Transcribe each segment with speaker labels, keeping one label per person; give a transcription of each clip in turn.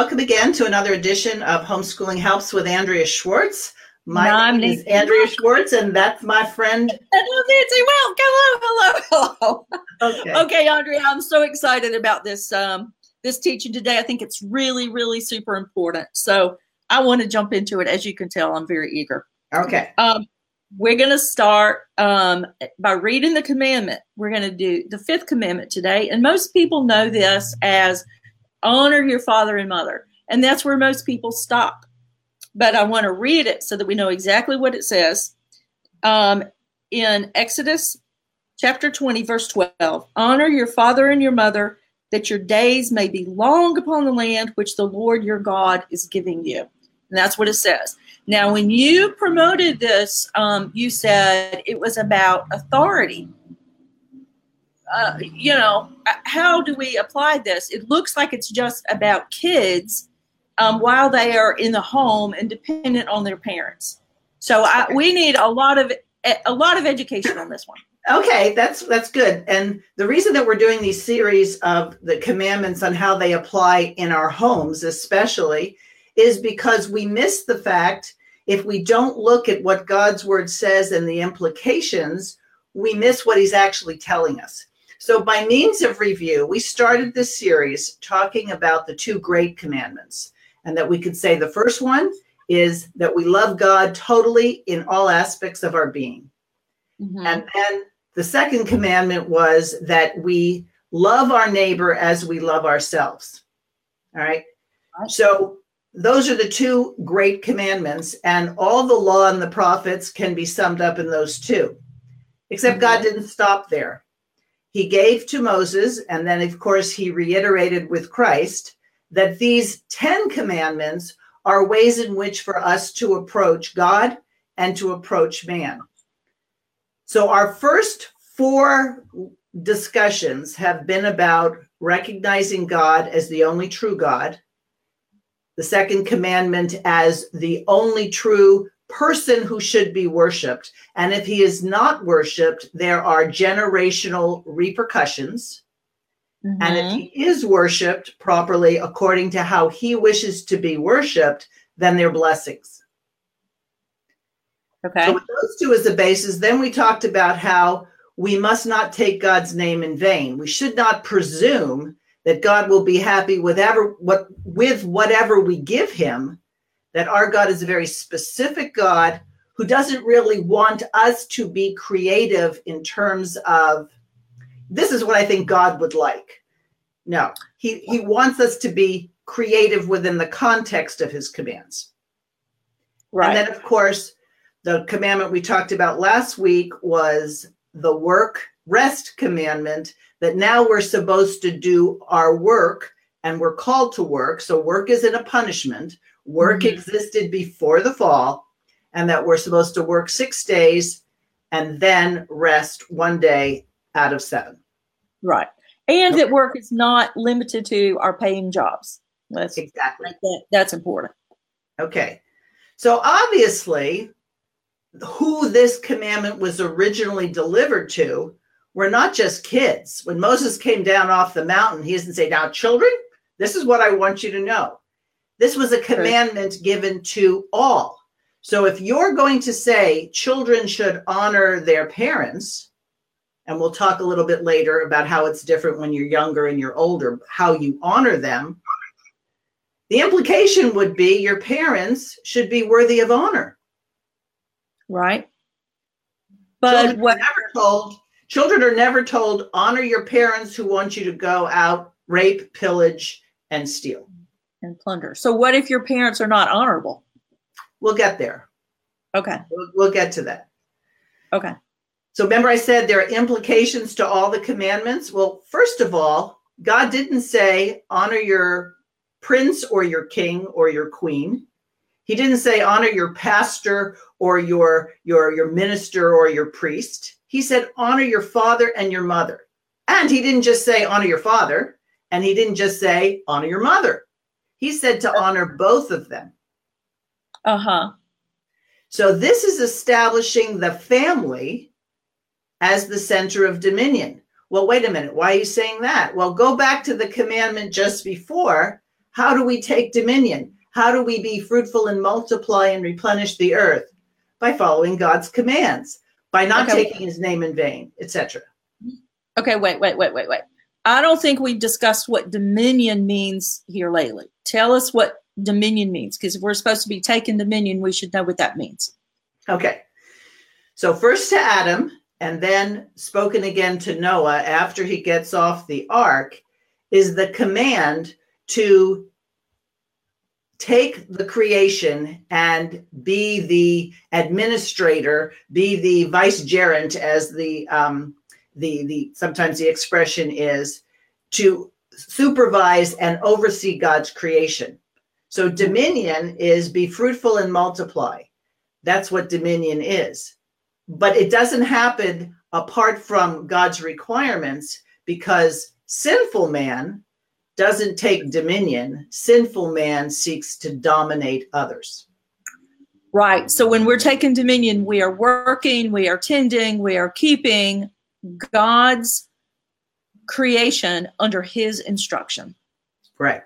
Speaker 1: Welcome again to another edition of Homeschooling Helps with Andrea Schwartz. My
Speaker 2: No,
Speaker 1: name is Andrea Schwartz, and that's my friend.
Speaker 2: Hello, Nancy. Well, hello, hello, hello.
Speaker 1: Okay.
Speaker 2: Okay, Andrea, I'm so excited about this um, this teaching today. I think it's really, really super important. So I want to jump into it. As you can tell, I'm very eager.
Speaker 1: Okay.
Speaker 2: Um, we're going to start um, by reading the commandment. We're going to do the fifth commandment today, and most people know this as honor your father and mother, and that's where most people stop. But I want to read it so that we know exactly what it says. Um, in Exodus chapter 20, verse 12 Honor your father and your mother, that your days may be long upon the land which the Lord your God is giving you. And that's what it says. Now, when you promoted this, um, you said it was about authority. Uh, you know, how do we apply this? It looks like it's just about kids um, while they are in the home and dependent on their parents. So I, we need a lot of a lot of education on this one.
Speaker 1: Okay, that's that's good. And the reason that we're doing these series of the commandments on how they apply in our homes, especially, is because we miss the fact if we don't look at what God's word says and the implications, we miss what He's actually telling us. So, by means of review, we started this series talking about the two great commandments, and that we could say the first one is that we love God totally in all aspects of our being.
Speaker 2: Mhm.
Speaker 1: And then the second commandment was that we love our neighbor as we love ourselves. All right.
Speaker 2: Right.
Speaker 1: So those are the two great commandments, and all the law and the prophets can be summed up in those two. Except God didn't stop there. He gave to Moses, and then, of course, he reiterated with Christ that these 10 commandments are ways in which for us to approach God and to approach man. So, our first four discussions have been about recognizing God as the only true God, the second commandment as the only true person who should be worshiped. And if he is not worshiped, there are generational repercussions. Mm-hmm. And if he is worshiped properly according to how he wishes to be worshiped, then they're blessings.
Speaker 2: okay.
Speaker 1: So with those two as a basis, then we talked about how we must not take God's name in vain. We should not presume that God will be happy with ever what with whatever we give him. That our God is a very specific God who doesn't really want us to be creative in terms of this is what I think God would like. No, he, he wants us to be creative within the context of his commands.
Speaker 2: right.
Speaker 1: And then, of course, the commandment we talked about last week was the work rest commandment that now we're supposed to do our work and we're called to work. So, work isn't a punishment. Work
Speaker 2: Mhm.
Speaker 1: existed before the fall, and that we're supposed to work six days and then rest one day out of seven.
Speaker 2: Right. And that work is not limited to our paying jobs. That's
Speaker 1: Exactly.
Speaker 2: that, that's important.
Speaker 1: Okay. So obviously, who this commandment was originally delivered to were not just kids. When Moses came down off the mountain, he doesn't say, Now, children, this is what I want you to know. This was a commandment given to all. So if you're going to say children should honor their parents, and we'll talk a little bit later about how it's different when you're younger and you're older, how you honor them. The implication would be your parents should be worthy of honor.
Speaker 2: Right. But
Speaker 1: children
Speaker 2: what
Speaker 1: are never told children are never told honor your parents who want you to go out, rape, pillage, and steal.
Speaker 2: And plunder. So what if your parents are not honorable?
Speaker 1: We'll get there.
Speaker 2: Okay.
Speaker 1: We'll, we'll get to that.
Speaker 2: Okay.
Speaker 1: So remember, I said there are implications to all the commandments. Well, first of all, God didn't say honor your prince or your king or your queen. He didn't say honor your pastor or your your your minister or your priest. He said honor your father and your mother. And he didn't just say honor your father and he didn't just say honor your mother. He said to honor both of them.
Speaker 2: Uh-huh.
Speaker 1: So this is establishing the family as the center of dominion. Well, wait a minute. Why are you saying that? Well, go back to the commandment just before. How do we take dominion? How do we be fruitful and multiply and replenish the earth? By following God's commands, by not okay. taking his name in vain, etc.
Speaker 2: Okay, wait, wait, wait, wait, wait. I don't think we've discussed what dominion means here lately. Tell us what dominion means, because if we're supposed to be taking dominion, we should know what that means.
Speaker 1: Okay. So, first to Adam, and then spoken again to Noah after he gets off the ark, is the command to take the creation and be the administrator, be the vicegerent, as the um, the the sometimes the expression is, to supervise and oversee God's creation. So dominion is be fruitful and multiply. That's what dominion is. But it doesn't happen apart from God's requirements because sinful man doesn't take dominion. Sinful man seeks to dominate others.
Speaker 2: Right. So when we're taking dominion, we are working, we are tending, we are keeping God's creation under his instruction.
Speaker 1: Right.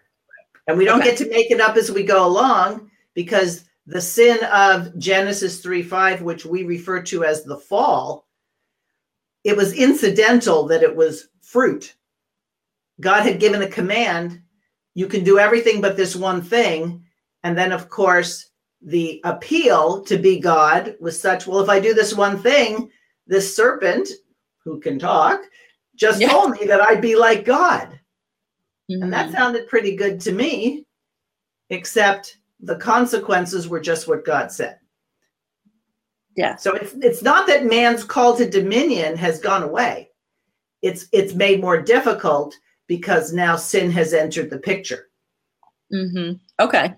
Speaker 1: And we don't okay. get to make it up as we go along because the sin of Genesis 3 5, which we refer to as the fall, it was incidental that it was fruit. God had given a command you can do everything but this one thing. And then, of course, the appeal to be God was such well, if I do this one thing, this serpent who can talk just yeah. told me that I'd be like God. Mm-hmm. And that mm-hmm. sounded pretty good to me, except the consequences were just what God said.
Speaker 2: Yeah.
Speaker 1: So it's it's not that man's call to dominion has gone away. It's it's made more difficult because now sin has entered the picture.
Speaker 2: Mm-hmm. Okay.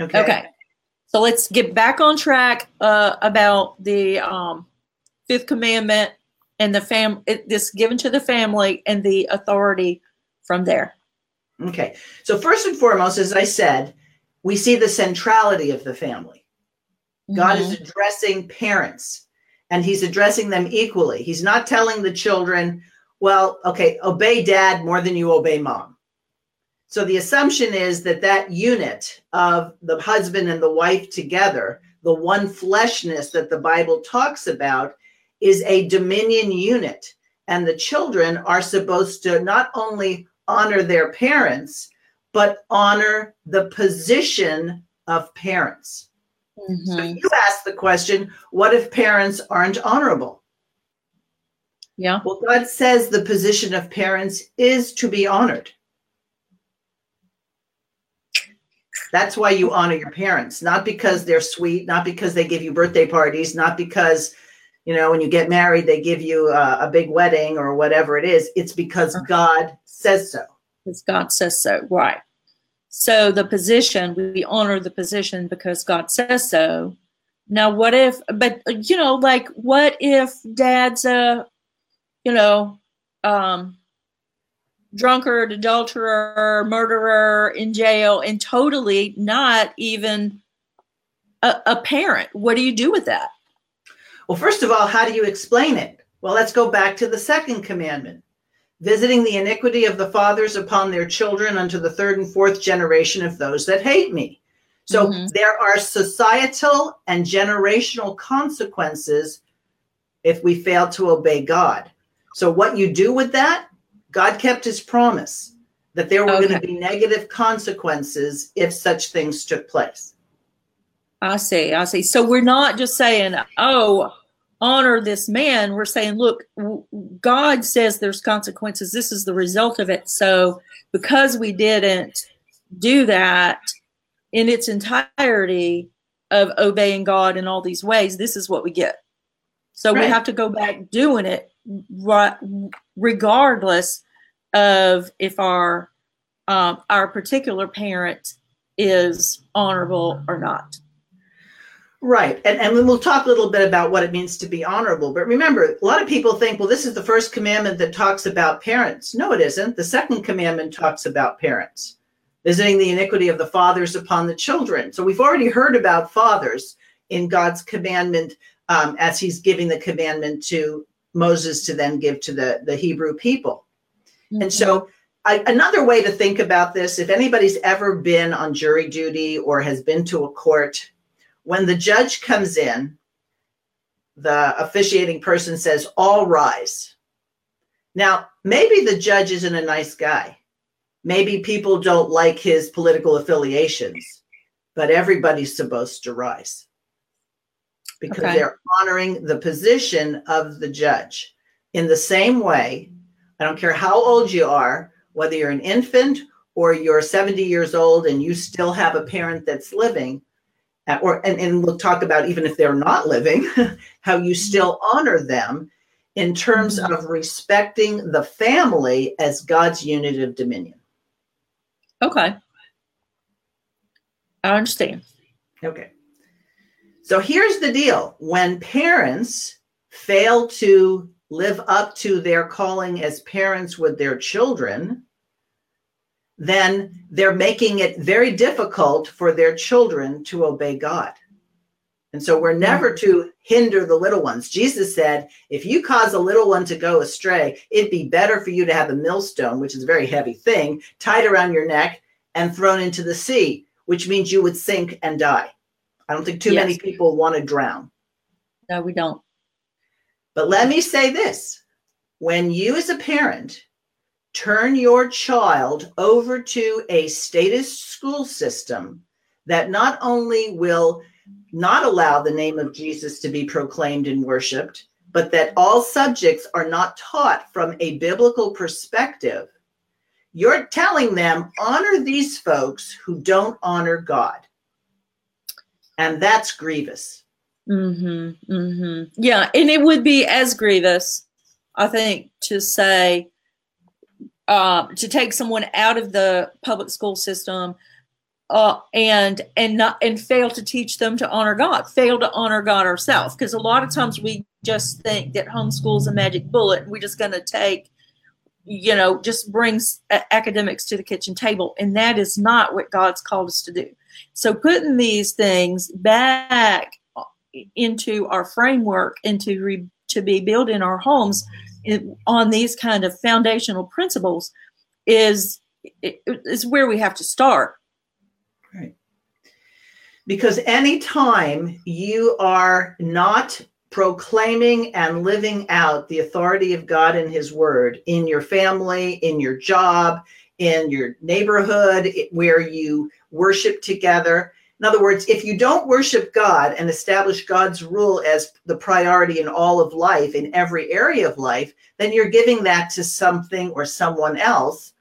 Speaker 2: Okay. Okay. So let's get back on track uh, about the um, fifth commandment and the fam this given to the family and the authority from there.
Speaker 1: Okay. So first and foremost, as I said, we see the centrality of the family. Mm-hmm. God is mm-hmm. addressing parents and he's addressing them equally. He's not telling the children, well, okay, obey dad more than you obey mom. So the assumption is that that unit of the husband and the wife together, the one fleshness that the Bible talks about, is a dominion unit. And the children are supposed to not only honor their parents, but honor the position of parents. Mm-hmm. So you ask the question what if parents aren't honorable?
Speaker 2: Yeah.
Speaker 1: Well, God says the position of parents is to be honored. That's why you honor your parents, not because they're sweet, not because they give you birthday parties, not because you know, when you get married, they give you a, a big wedding or whatever it is. It's because God says so.
Speaker 2: Because God says so, right? So the position, we honor the position because God says so. Now, what if, but you know, like, what if dad's a, you know, um, drunkard, adulterer, murderer in jail, and totally not even a, a parent? What do you do with that?
Speaker 1: Well, first of all, how do you explain it? Well, let's go back to the second commandment visiting the iniquity of the fathers upon their children unto the third and fourth generation of those that hate me. So mm-hmm. there are societal and generational consequences if we fail to obey God. So, what you do with that, God kept his promise that there were okay. going to be negative consequences if such things took place.
Speaker 2: I see. I see. So we're not just saying, oh, honor this man. We're saying, look, God says there's consequences. This is the result of it. So because we didn't do that in its entirety of obeying God in all these ways, this is what we get. So right. we have to go back doing it regardless of if our um, our particular parent is honorable or not.
Speaker 1: Right. And, and we'll talk a little bit about what it means to be honorable. But remember, a lot of people think, well, this is the first commandment that talks about parents. No, it isn't. The second commandment talks about parents, visiting the iniquity of the fathers upon the children. So we've already heard about fathers in God's commandment um, as he's giving the commandment to Moses to then give to the, the Hebrew people. Mm-hmm. And so I, another way to think about this, if anybody's ever been on jury duty or has been to a court, when the judge comes in, the officiating person says, All rise. Now, maybe the judge isn't a nice guy. Maybe people don't like his political affiliations, but everybody's supposed to rise because okay. they're honoring the position of the judge. In the same way, I don't care how old you are, whether you're an infant or you're 70 years old and you still have a parent that's living, or and, and we'll talk about even if they're not living how you still honor them in terms mm-hmm. of respecting the family as god's unit of dominion.
Speaker 2: Okay. I understand.
Speaker 1: Okay. So here's the deal. When parents fail to live up to their calling as parents with their children then they're making it very difficult for their children to obey God. And so we're never to hinder the little ones. Jesus said, if you cause a little one to go astray, it'd be better for you to have a millstone, which is a very heavy thing, tied around your neck and thrown into the sea, which means you would sink and die. I don't think too yes. many people want to drown.
Speaker 2: No, we don't.
Speaker 1: But let me say this when you, as a parent, turn your child over to a statist school system that not only will not allow the name of Jesus to be proclaimed and worshiped, but that all subjects are not taught from a biblical perspective, you're telling them honor these folks who don't honor God. And that's grievous.
Speaker 2: Mm-hmm, mm-hmm. Yeah, and it would be as grievous, I think, to say, uh, to take someone out of the public school system uh, and and not and fail to teach them to honor God, fail to honor God ourselves. Because a lot of times we just think that homeschool is a magic bullet, and we're just going to take, you know, just brings academics to the kitchen table, and that is not what God's called us to do. So putting these things back into our framework, into re, to be built in our homes on these kind of foundational principles is is where we have to start.
Speaker 1: Right. Because anytime you are not proclaiming and living out the authority of God and his word in your family in your job in your neighborhood where you worship together in other words, if you don't worship God and establish God's rule as the priority in all of life, in every area of life, then you're giving that to something or someone else,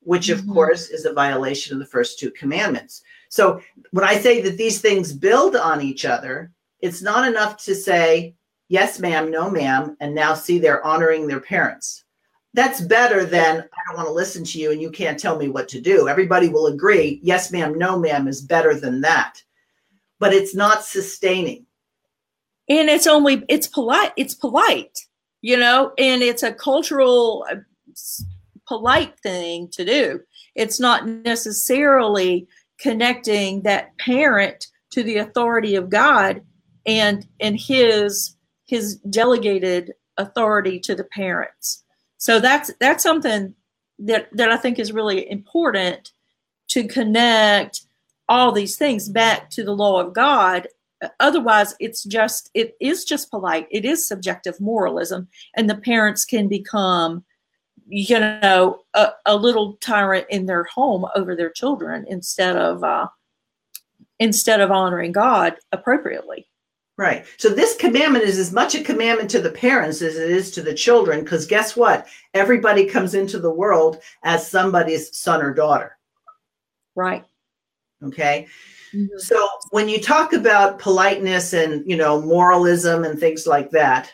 Speaker 1: which of mm-hmm. course is a violation of the first two commandments. So when I say that these things build on each other, it's not enough to say, yes, ma'am, no, ma'am, and now see they're honoring their parents that's better than I don't want to listen to you and you can't tell me what to do. Everybody will agree, yes, ma'am, no, ma'am is better than that. But it's not sustaining.
Speaker 2: And it's only, it's polite, it's polite, you know, and it's a cultural, uh, polite thing to do. It's not necessarily connecting that parent to the authority of God and and his his delegated authority to the parents so that's that's something that that I think is really important to connect all these things back to the law of God. Otherwise, it's just it is just polite. It is subjective moralism, and the parents can become, you know, a, a little tyrant in their home over their children instead of uh, instead of honoring God appropriately.
Speaker 1: Right. So this commandment is as much a commandment to the parents as it is to the children, because guess what? Everybody comes into the world as somebody's son or daughter.
Speaker 2: Right.
Speaker 1: Okay. Mm-hmm. So when you talk about politeness and you know moralism and things like that,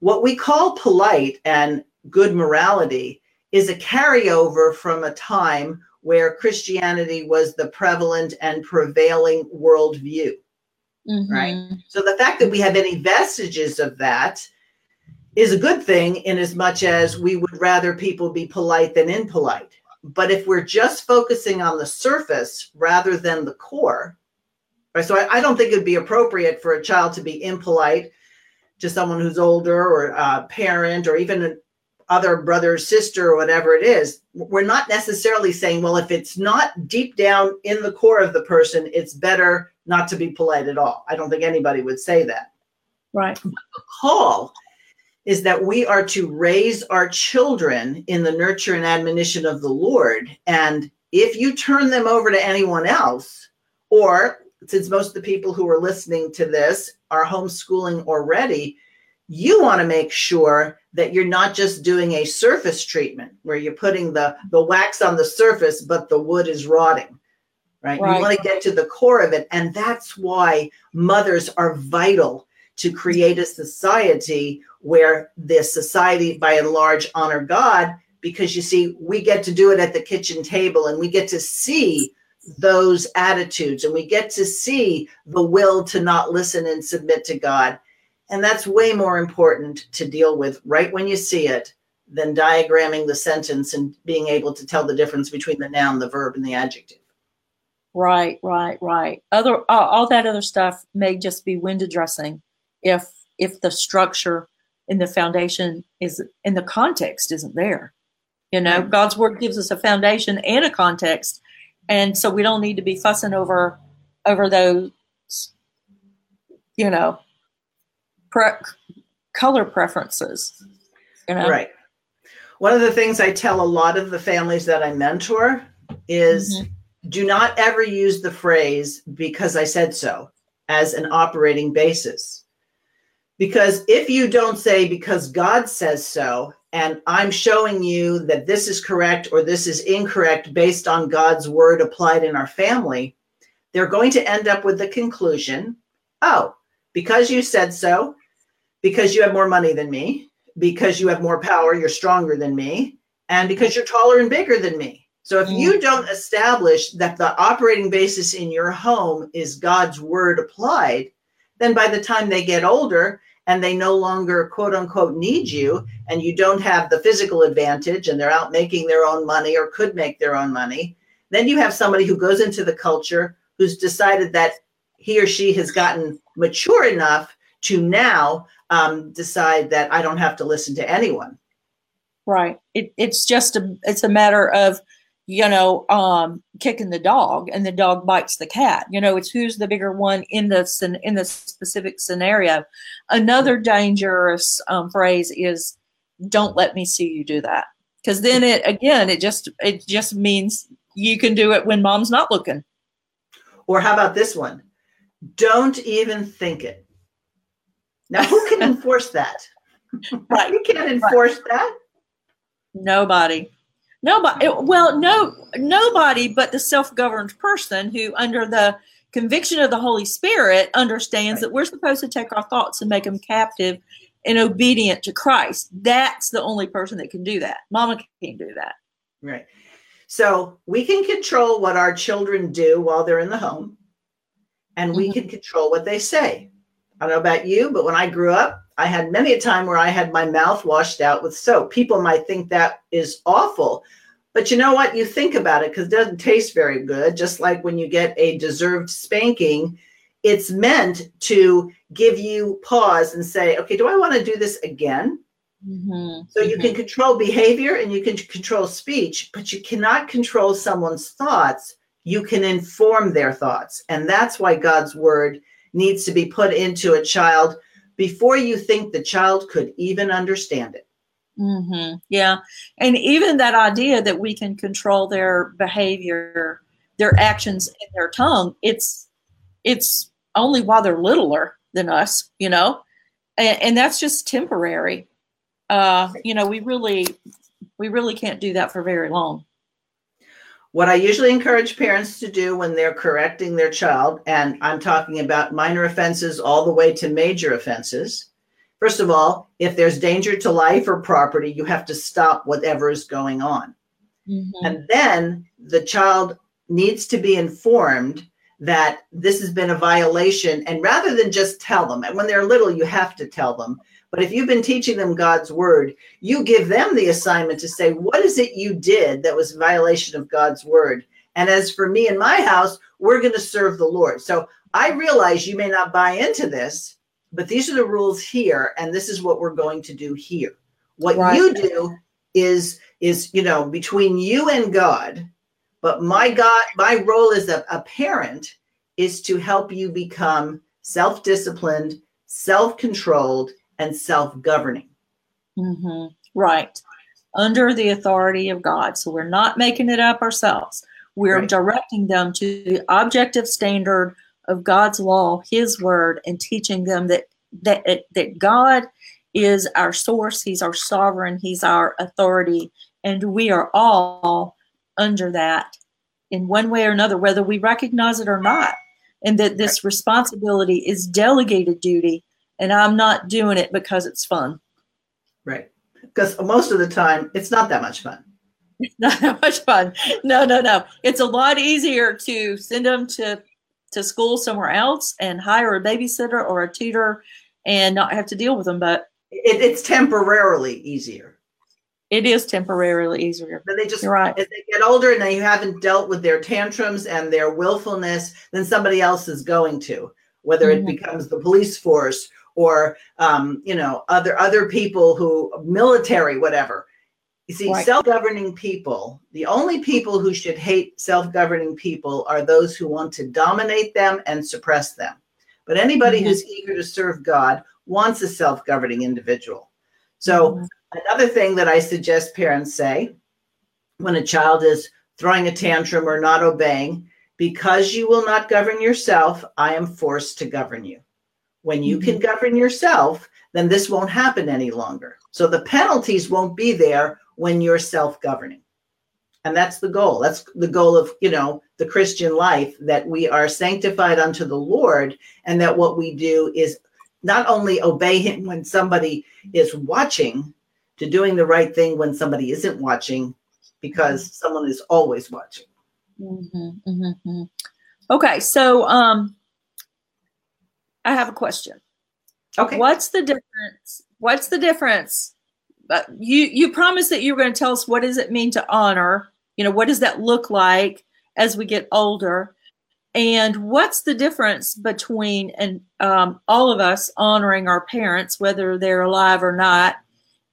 Speaker 1: what we call polite and good morality is a carryover from a time where Christianity was the prevalent and prevailing worldview. Mm-hmm. Right. So the fact that we have any vestiges of that is a good thing in as much as we would rather people be polite than impolite. But if we're just focusing on the surface rather than the core, right? So I, I don't think it'd be appropriate for a child to be impolite to someone who's older or a parent or even an other brother, sister, or whatever it is. We're not necessarily saying, well, if it's not deep down in the core of the person, it's better not to be polite at all. I don't think anybody would say that.
Speaker 2: Right.
Speaker 1: But the call is that we are to raise our children in the nurture and admonition of the Lord. And if you turn them over to anyone else, or since most of the people who are listening to this are homeschooling already, you want to make sure that you're not just doing a surface treatment where you're putting the, the wax on the surface, but the wood is rotting. Right? right. You want to get to the core of it. And that's why mothers are vital to create a society where the society by and large honor God because you see we get to do it at the kitchen table and we get to see those attitudes and we get to see the will to not listen and submit to God and that's way more important to deal with right when you see it than diagramming the sentence and being able to tell the difference between the noun the verb and the adjective
Speaker 2: right right right other all that other stuff may just be window dressing if if the structure in the foundation is in the context isn't there. You know, God's word gives us a foundation and a context, and so we don't need to be fussing over over those, you know, pre- color preferences. You know,
Speaker 1: right. One of the things I tell a lot of the families that I mentor is mm-hmm. Do not ever use the phrase because I said so as an operating basis because if you don't say, because God says so, and I'm showing you that this is correct or this is incorrect based on God's word applied in our family, they're going to end up with the conclusion oh, because you said so, because you have more money than me, because you have more power, you're stronger than me, and because you're taller and bigger than me. So if you mm. don't establish that the operating basis in your home is God's word applied, then by the time they get older, and they no longer quote unquote need you and you don't have the physical advantage and they're out making their own money or could make their own money then you have somebody who goes into the culture who's decided that he or she has gotten mature enough to now um, decide that i don't have to listen to anyone
Speaker 2: right it, it's just a it's a matter of you know, um, kicking the dog and the dog bites the cat. You know, it's who's the bigger one in the in the specific scenario. Another dangerous um, phrase is, "Don't let me see you do that," because then it again it just it just means you can do it when mom's not looking.
Speaker 1: Or how about this one? Don't even think it. Now, who can enforce that? Right. you can't enforce right. that.
Speaker 2: Nobody. Nobody, well, no, nobody but the self-governed person who, under the conviction of the Holy Spirit, understands right. that we're supposed to take our thoughts and make them captive and obedient to Christ. That's the only person that can do that. Mama can't do that.
Speaker 1: Right. So we can control what our children do while they're in the home, and we mm-hmm. can control what they say. I don't know about you, but when I grew up, I had many a time where I had my mouth washed out with soap. People might think that is awful. But you know what? You think about it because it doesn't taste very good. Just like when you get a deserved spanking, it's meant to give you pause and say, okay, do I want to do this again? Mm-hmm. So you mm-hmm. can control behavior and you can control speech, but you cannot control someone's thoughts. You can inform their thoughts. And that's why God's word needs to be put into a child before you think the child could even understand it.
Speaker 2: Mm-hmm. Yeah. And even that idea that we can control their behavior, their actions, and their tongue, it's it's only while they're littler than us, you know? And, and that's just temporary. Uh, you know, we really we really can't do that for very long.
Speaker 1: What I usually encourage parents to do when they're correcting their child, and I'm talking about minor offenses all the way to major offenses. First of all, if there's danger to life or property, you have to stop whatever is going on. Mm-hmm. And then the child needs to be informed that this has been a violation. And rather than just tell them, and when they're little, you have to tell them. But if you've been teaching them God's word, you give them the assignment to say, what is it you did that was violation of God's word? And as for me and my house, we're going to serve the Lord. So I realize you may not buy into this, but these are the rules here, and this is what we're going to do here. What right. you do is is you know between you and God, but my God, my role as a, a parent is to help you become self-disciplined, self-controlled, and self-governing.
Speaker 2: Mm-hmm. Right, under the authority of God. So we're not making it up ourselves. We're right. directing them to the objective standard of God's law, His word, and teaching them that that that God is our source. He's our sovereign. He's our authority, and we are all under that in one way or another, whether we recognize it or not. And that this responsibility is delegated duty, and I'm not doing it because it's fun.
Speaker 1: Right. Because most of the time, it's not that much fun.
Speaker 2: It's not that much fun. No, no, no. It's a lot easier to send them to to school somewhere else and hire a babysitter or a tutor and not have to deal with them. But
Speaker 1: it, it's temporarily easier.
Speaker 2: It is temporarily easier.
Speaker 1: But they just You're right. As they get older and they haven't dealt with their tantrums and their willfulness, then somebody else is going to, whether mm-hmm. it becomes the police force or um, you know other other people who military whatever you see, right. self governing people, the only people who should hate self governing people are those who want to dominate them and suppress them. But anybody mm-hmm. who's eager to serve God wants a self governing individual. So, mm-hmm. another thing that I suggest parents say when a child is throwing a tantrum or not obeying, because you will not govern yourself, I am forced to govern you. When you mm-hmm. can govern yourself, then this won't happen any longer. So the penalties won't be there when you're self-governing and that's the goal that's the goal of you know the christian life that we are sanctified unto the lord and that what we do is not only obey him when somebody is watching to doing the right thing when somebody isn't watching because mm-hmm. someone is always watching
Speaker 2: mm-hmm, mm-hmm. okay so um i have a question.
Speaker 1: Okay.
Speaker 2: What's the difference what's the difference? But you you promised that you were going to tell us what does it mean to honor you know what does that look like as we get older? And what's the difference between and um, all of us honoring our parents whether they're alive or not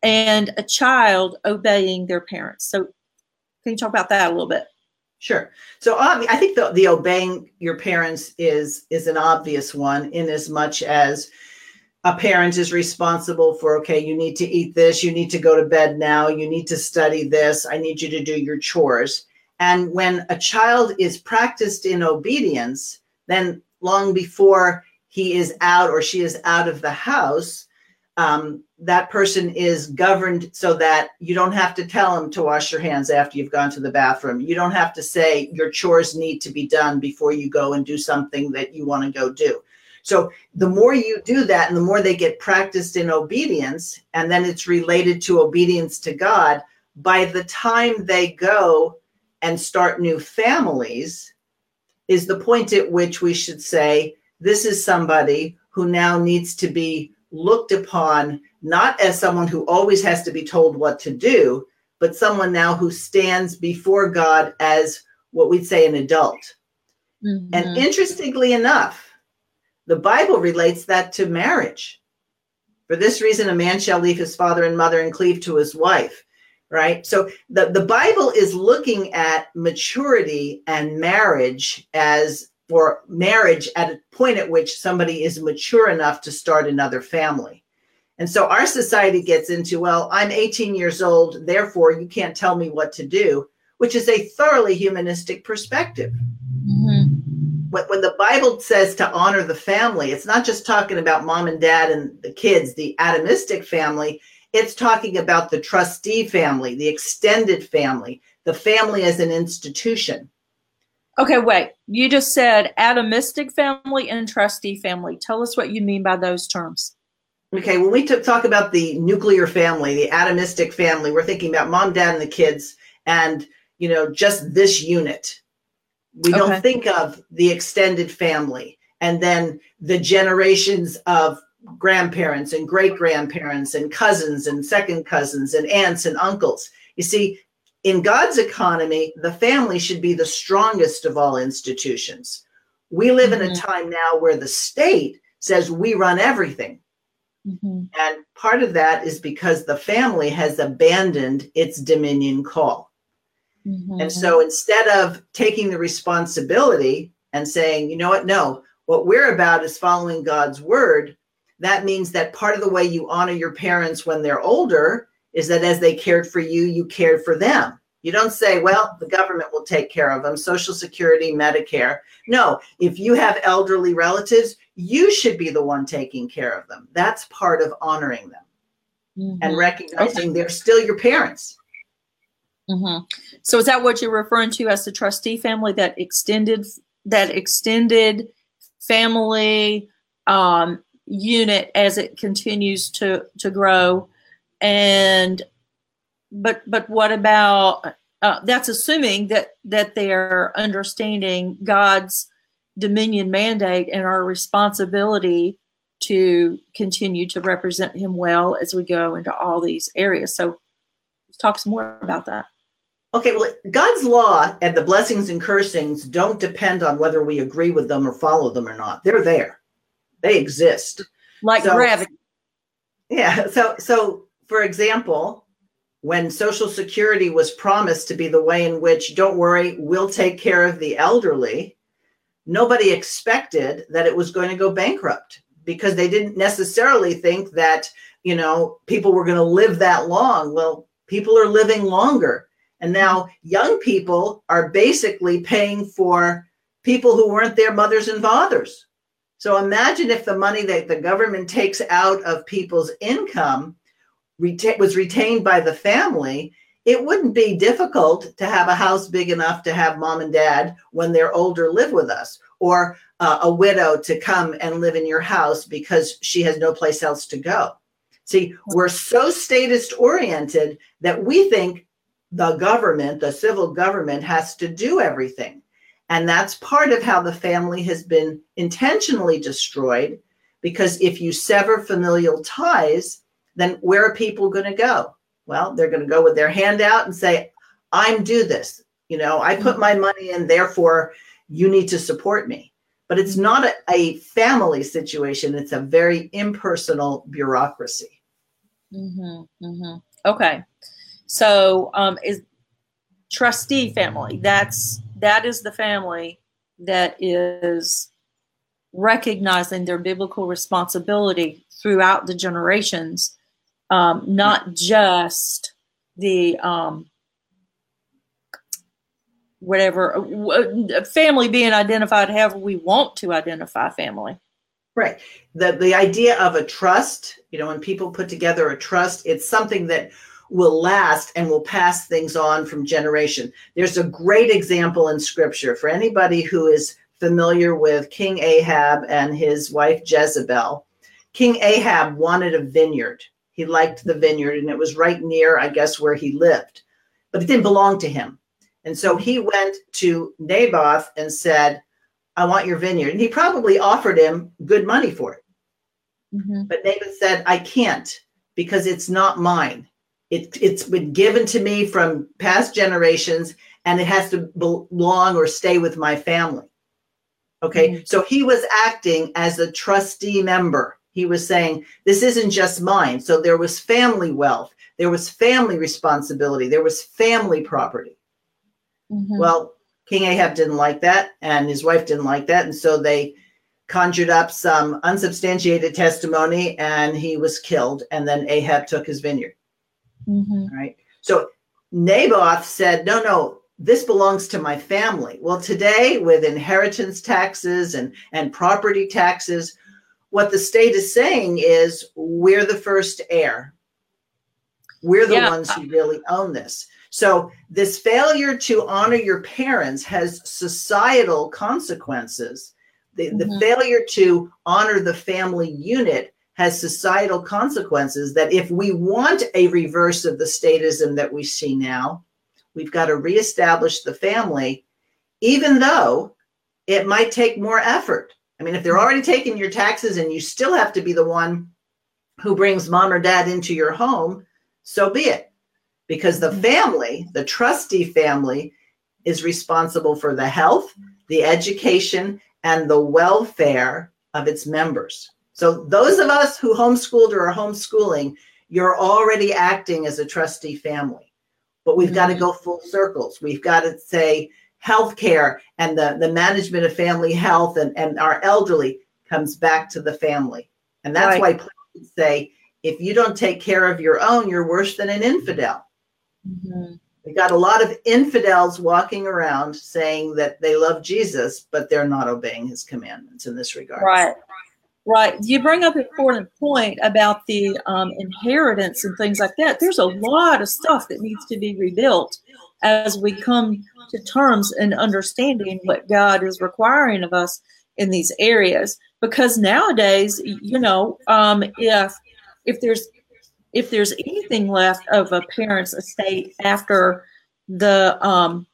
Speaker 2: and a child obeying their parents? So can you talk about that a little bit
Speaker 1: Sure. So I think the, the obeying your parents is is an obvious one in as much as a parent is responsible for okay you need to eat this you need to go to bed now you need to study this i need you to do your chores and when a child is practiced in obedience then long before he is out or she is out of the house um, that person is governed so that you don't have to tell them to wash your hands after you've gone to the bathroom. You don't have to say your chores need to be done before you go and do something that you want to go do. So the more you do that and the more they get practiced in obedience, and then it's related to obedience to God, by the time they go and start new families, is the point at which we should say, this is somebody who now needs to be looked upon not as someone who always has to be told what to do, but someone now who stands before God as what we'd say an adult. Mm-hmm. And interestingly enough, the Bible relates that to marriage. For this reason, a man shall leave his father and mother and cleave to his wife, right? So the, the Bible is looking at maturity and marriage as for marriage at a point at which somebody is mature enough to start another family. And so our society gets into, well, I'm 18 years old, therefore you can't tell me what to do, which is a thoroughly humanistic perspective. Mm-hmm when, when the Bible says to honor the family, it's not just talking about mom and dad and the kids, the atomistic family. It's talking about the trustee family, the extended family, the family as an institution.
Speaker 2: Okay, wait. You just said atomistic family and trustee family. Tell us what you mean by those terms.
Speaker 1: Okay, when we t- talk about the nuclear family, the atomistic family, we're thinking about mom, dad, and the kids. And you know, just this unit. We
Speaker 2: Okay.
Speaker 1: don't think of the extended family and then the generations of grandparents and great grandparents and cousins and second cousins and aunts and uncles. You see, in God's economy, the family should be the strongest of all institutions. We live in a
Speaker 2: Mhm.
Speaker 1: time now where the state says we run everything.
Speaker 2: Mhm.
Speaker 1: And part of that is because the family has abandoned its dominion call.
Speaker 2: Mhm.
Speaker 1: And so instead of taking the responsibility and saying, you know what, no, what we're about is following God's word, that means that part of the way you honor your parents when they're older is that as they cared for you, you cared for them. You don't say, well, the government will take care of them, Social Security, Medicare. No, if you have elderly relatives, you should be the one taking care of them. That's part of honoring them and
Speaker 2: Mhm.
Speaker 1: recognizing they're still your parents.
Speaker 2: Mhm. So is that what you're referring to as the trustee family? That extended that extended family um, unit as it continues to to grow, and but but what about uh, that's assuming that that they're understanding God's dominion mandate and our responsibility to continue to represent Him well as we go into all these areas. So let's talk some more about that.
Speaker 1: Okay, well, God's law and the blessings and cursings don't depend on whether we agree with them or follow them or not. They're there. They exist.
Speaker 2: Like
Speaker 1: So-
Speaker 2: gravity.
Speaker 1: Yeah. So so for example, when Social Security was promised to be the way in which, don't worry, we'll take care of the elderly, nobody expected that it was going to go bankrupt because they didn't necessarily think that, you know, people were going to live that long. Well, people are living longer. And now young people are basically paying for people who weren't their mothers and fathers. So imagine if the money that the government takes out of people's income reta- was retained by the family, it wouldn't be difficult to have a house big enough to have mom and dad when they're older live with us, or uh, a widow to come and live in your house because she has no place else to go. See, we're so statist oriented that we think the government, the civil government, has to do everything. And that's part of how the family has been intentionally destroyed. Because if you sever familial ties, then where are people going to go? Well, they're going to go with their hand out and say, I'm do this. You know, I put my money in, therefore you need to support me. But it's not a, a family situation, it's a very impersonal bureaucracy.
Speaker 2: hmm hmm Okay. So um, is trustee family. That's that is the family that is recognizing their biblical responsibility throughout the generations, um, not just the um, whatever family being identified however we want to identify family.
Speaker 1: Right. The the idea of a trust, you know, when people put together a trust, it's something that will last and will pass things on from generation. There's a great example in scripture for anybody who is familiar with King Ahab and his wife Jezebel. King Ahab wanted a vineyard. He liked the vineyard and it was right near, I guess, where he lived, but it didn't belong to him. And so he went to Naboth and said, I want your vineyard. And he probably offered him good money for it.
Speaker 2: Mhm.
Speaker 1: But Naboth said, I can't because it's not mine. It, it's been given to me from past generations and it has to belong or stay with my family. Okay.
Speaker 2: Mhm.
Speaker 1: So he was acting as a trustee member. He was saying, This isn't just mine. So there was family wealth, there was family responsibility, there was family property.
Speaker 2: Mhm.
Speaker 1: Well, King Ahab didn't like that, and his wife didn't like that. And so they conjured up some unsubstantiated testimony, and he was killed. And then Ahab took his vineyard.
Speaker 2: Mhm.
Speaker 1: Right. So Naboth said, No, no, this belongs to my family. Well, today, with inheritance taxes and, and property taxes, what the state is saying is we're the first heir. We're the
Speaker 2: Yeah.
Speaker 1: ones who really own this. So, this failure to honor your parents has societal consequences. The, the
Speaker 2: Mhm.
Speaker 1: failure to honor the family unit has societal consequences that if we want a reverse of the statism that we see now, We've got to reestablish the family, even though it might take more effort. I mean, if they're already taking your taxes and you still have to be the one who brings mom or dad into your home, so be it. Because the family, the trustee family, is responsible for the health, the education, and the welfare of its members. So, those of us who homeschooled or are homeschooling, you're already acting as a trustee family. But we've mm-hmm. got to go full circles. We've got to say healthcare and the, the management of family health and, and our elderly comes back to the family. And that's right. why say, if you don't take care of your own, you're worse than an infidel. Mm-hmm. We got a lot of infidels walking around saying that they love Jesus, but they're not obeying his commandments in this regard.
Speaker 2: Right. Right. You bring up an important point about the um, inheritance and things like that. There's a lot of stuff that needs to be rebuilt as we come to terms and understanding what God is requiring of us in these areas. Because nowadays, you know, um, if if there's if there's anything left of a parent's estate after the um,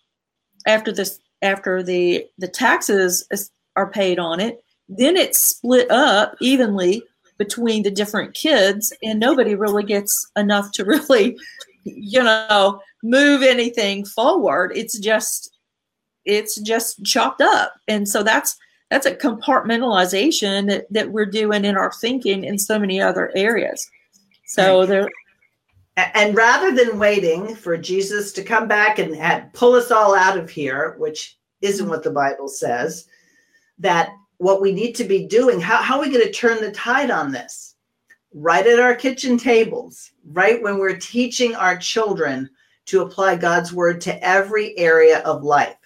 Speaker 2: after this after the the taxes are paid on it, then it's split up evenly between the different kids, and nobody really gets enough to really, you know, move anything forward. It's just it's just chopped up, and so that's that's a compartmentalization that, that we're doing in our thinking in so many other areas. So there
Speaker 1: and rather than waiting for Jesus to come back and, and, pull us all out of here, which isn't what the Bible says, that what we need to be doing, how, how are we going to turn the tide on this? Right at our kitchen tables, right when we're teaching our children to apply God's word to every area of life.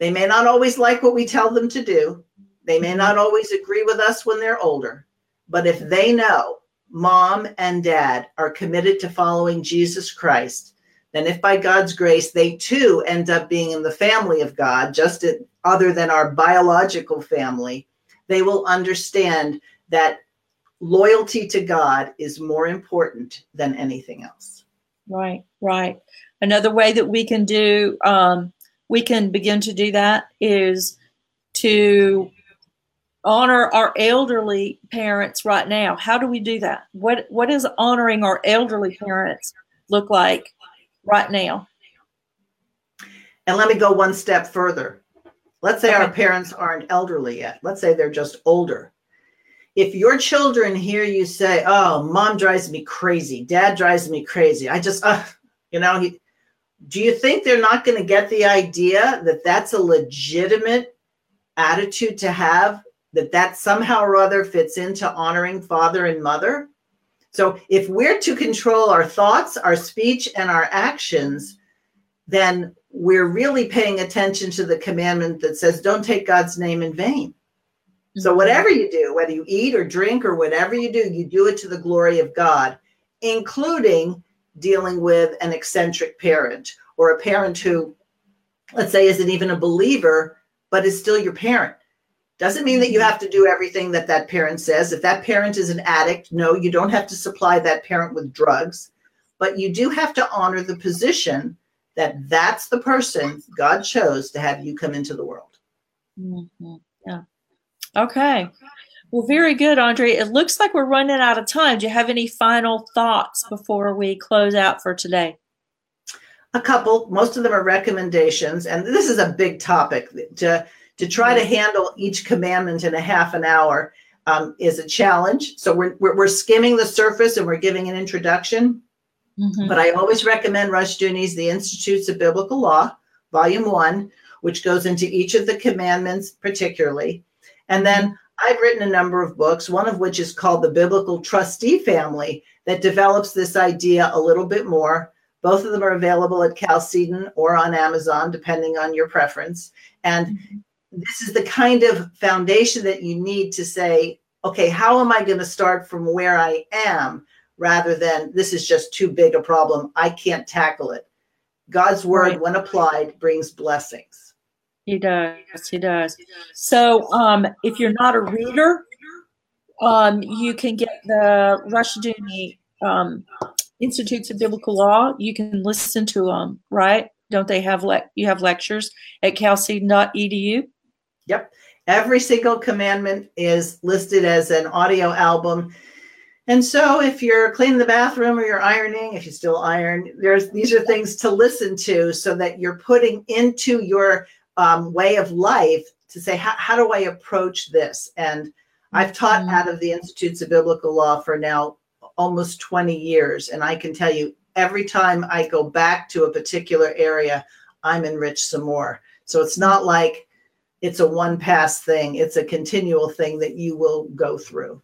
Speaker 1: They may not always like what we tell them to do. They may not always agree with us when they're older. But if they know mom and dad are committed to following Jesus Christ, then if by God's grace they too end up being in the family of God, just other than our biological family, they will understand that loyalty to God is more important than anything else.
Speaker 2: Right, right. Another way that we can do um, we can begin to do that is to honor our elderly parents right now. How do we do that? What what does honoring our elderly parents look like right now?
Speaker 1: And let me go one step further. Let's say okay. our parents aren't elderly yet. Let's say they're just older. If your children hear you say, "Oh, mom drives me crazy. Dad drives me crazy. I just uh, you know, do you think they're not going to get the idea that that's a legitimate attitude to have that that somehow or other fits into honoring father and mother so if we're to control our thoughts our speech and our actions then we're really paying attention to the commandment that says don't take god's name in vain so mm-hmm. whatever you do whether you eat or drink or whatever you do you do it to the glory of god including dealing with an eccentric parent or a parent who, let's say, isn't even a believer, but is still your parent. Doesn't mean that you have to do everything that that parent says. If that parent is an addict, no, you don't have to supply that parent with drugs, but you do have to honor the position that that's the person God chose to have you come into the world.
Speaker 2: Mm-hmm. Yeah. Okay. Well, very good, Andre. It looks like we're running out of time. Do you have any final thoughts before we close out for today?
Speaker 1: A couple. Most of them are recommendations, and this is a big topic. To to try to handle each commandment in a half an hour um, is a challenge. So we're, we're, we're skimming the surface and we're giving an introduction. Mm-hmm. But I always recommend Rushdoony's The Institutes of Biblical Law, Volume One, which goes into each of the commandments particularly, and then I've written a number of books, one of which is called The Biblical Trustee Family, that develops this idea a little bit more. Both of them are available at Chalcedon or on Amazon, depending on your preference. And mm-hmm. this is the kind of foundation that you need to say, okay, how am I going to start from where I am rather than this is just too big a problem. I can't tackle it. God's word, right. when applied, brings blessings.
Speaker 2: He does. Yes, he does. So, um, if you're not a reader, um, you can get the Rushdoony um, Institutes of Biblical Law. You can listen to them, right? Don't they have le- you have lectures at chalcedon.edu?
Speaker 1: Yep. Every single commandment is listed as an audio album. And so if you're cleaning the bathroom or you're ironing, if you still iron, there's these are things to listen to so that you're putting into your um, way of life to say, how do I approach this? And I've taught mm-hmm. out of the Institutes of Biblical Law for now almost 20 years. And I can tell you, every time I go back to a particular area, I'm enriched some more. So it's not like it's a one pass thing, it's a continual thing that you will go through.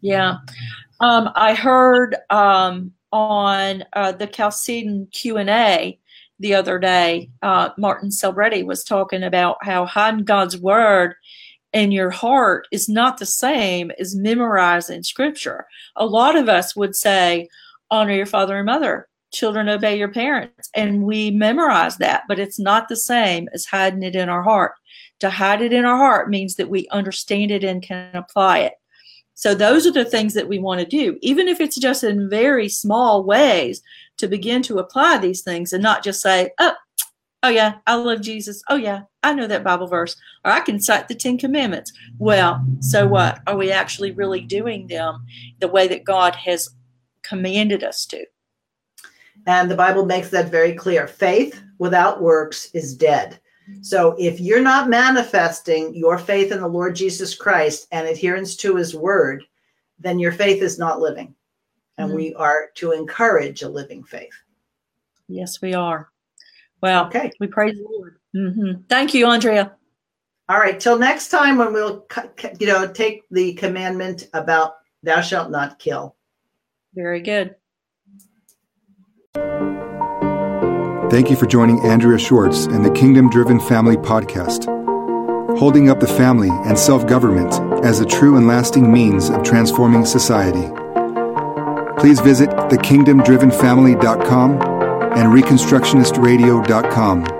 Speaker 2: Yeah. Um, I heard um, on uh, the Chalcedon Q&A the other day, uh, Martin Selbrede was talking about how hiding God's word in your heart is not the same as memorizing scripture. A lot of us would say, honor your father and mother, children obey your parents, and we memorize that, but it's not the same as hiding it in our heart. To hide it in our heart means that we understand it and can apply it. So those are the things that we want to do, even if it's just in very small ways to begin to apply these things and not just say, oh, oh yeah, I love Jesus. Oh yeah, I know that Bible verse. Or I can cite the Ten Commandments. Well, so what? Are we actually really doing them the way that God has commanded us to?
Speaker 1: And the Bible makes that very clear. Faith without works is dead. So if you're not manifesting your faith in the Lord Jesus Christ and adherence to his word, then your faith is not living. And mm-hmm. we are to encourage a living faith.
Speaker 2: Yes, we are. Well, okay. we praise the Lord. Mm-hmm. Thank you, Andrea.
Speaker 1: All right. Till next time when we'll, you know, take the commandment about thou shalt not kill.
Speaker 2: Very good.
Speaker 3: Thank you for joining Andrea Schwartz and the Kingdom Driven Family Podcast, holding up the family and self government as a true and lasting means of transforming society. Please visit thekingdomdrivenfamily.com and reconstructionistradio.com